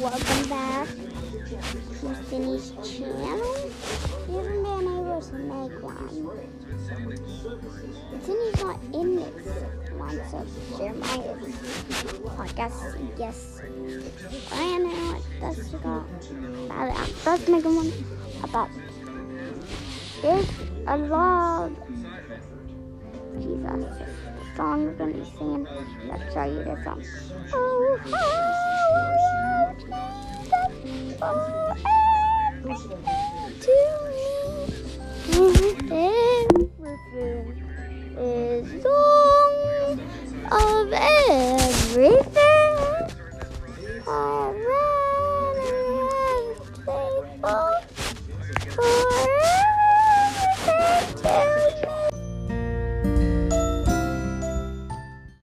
welcome back to Cindy's channel. We haven't been able to make one. Cindy's not in this one, so Jeremiah I guess, yes. I know what that's got. Let's make one about there's a lot Jesus song we're gonna be singing. Let's show you this song. Oh, how everything is song of everything.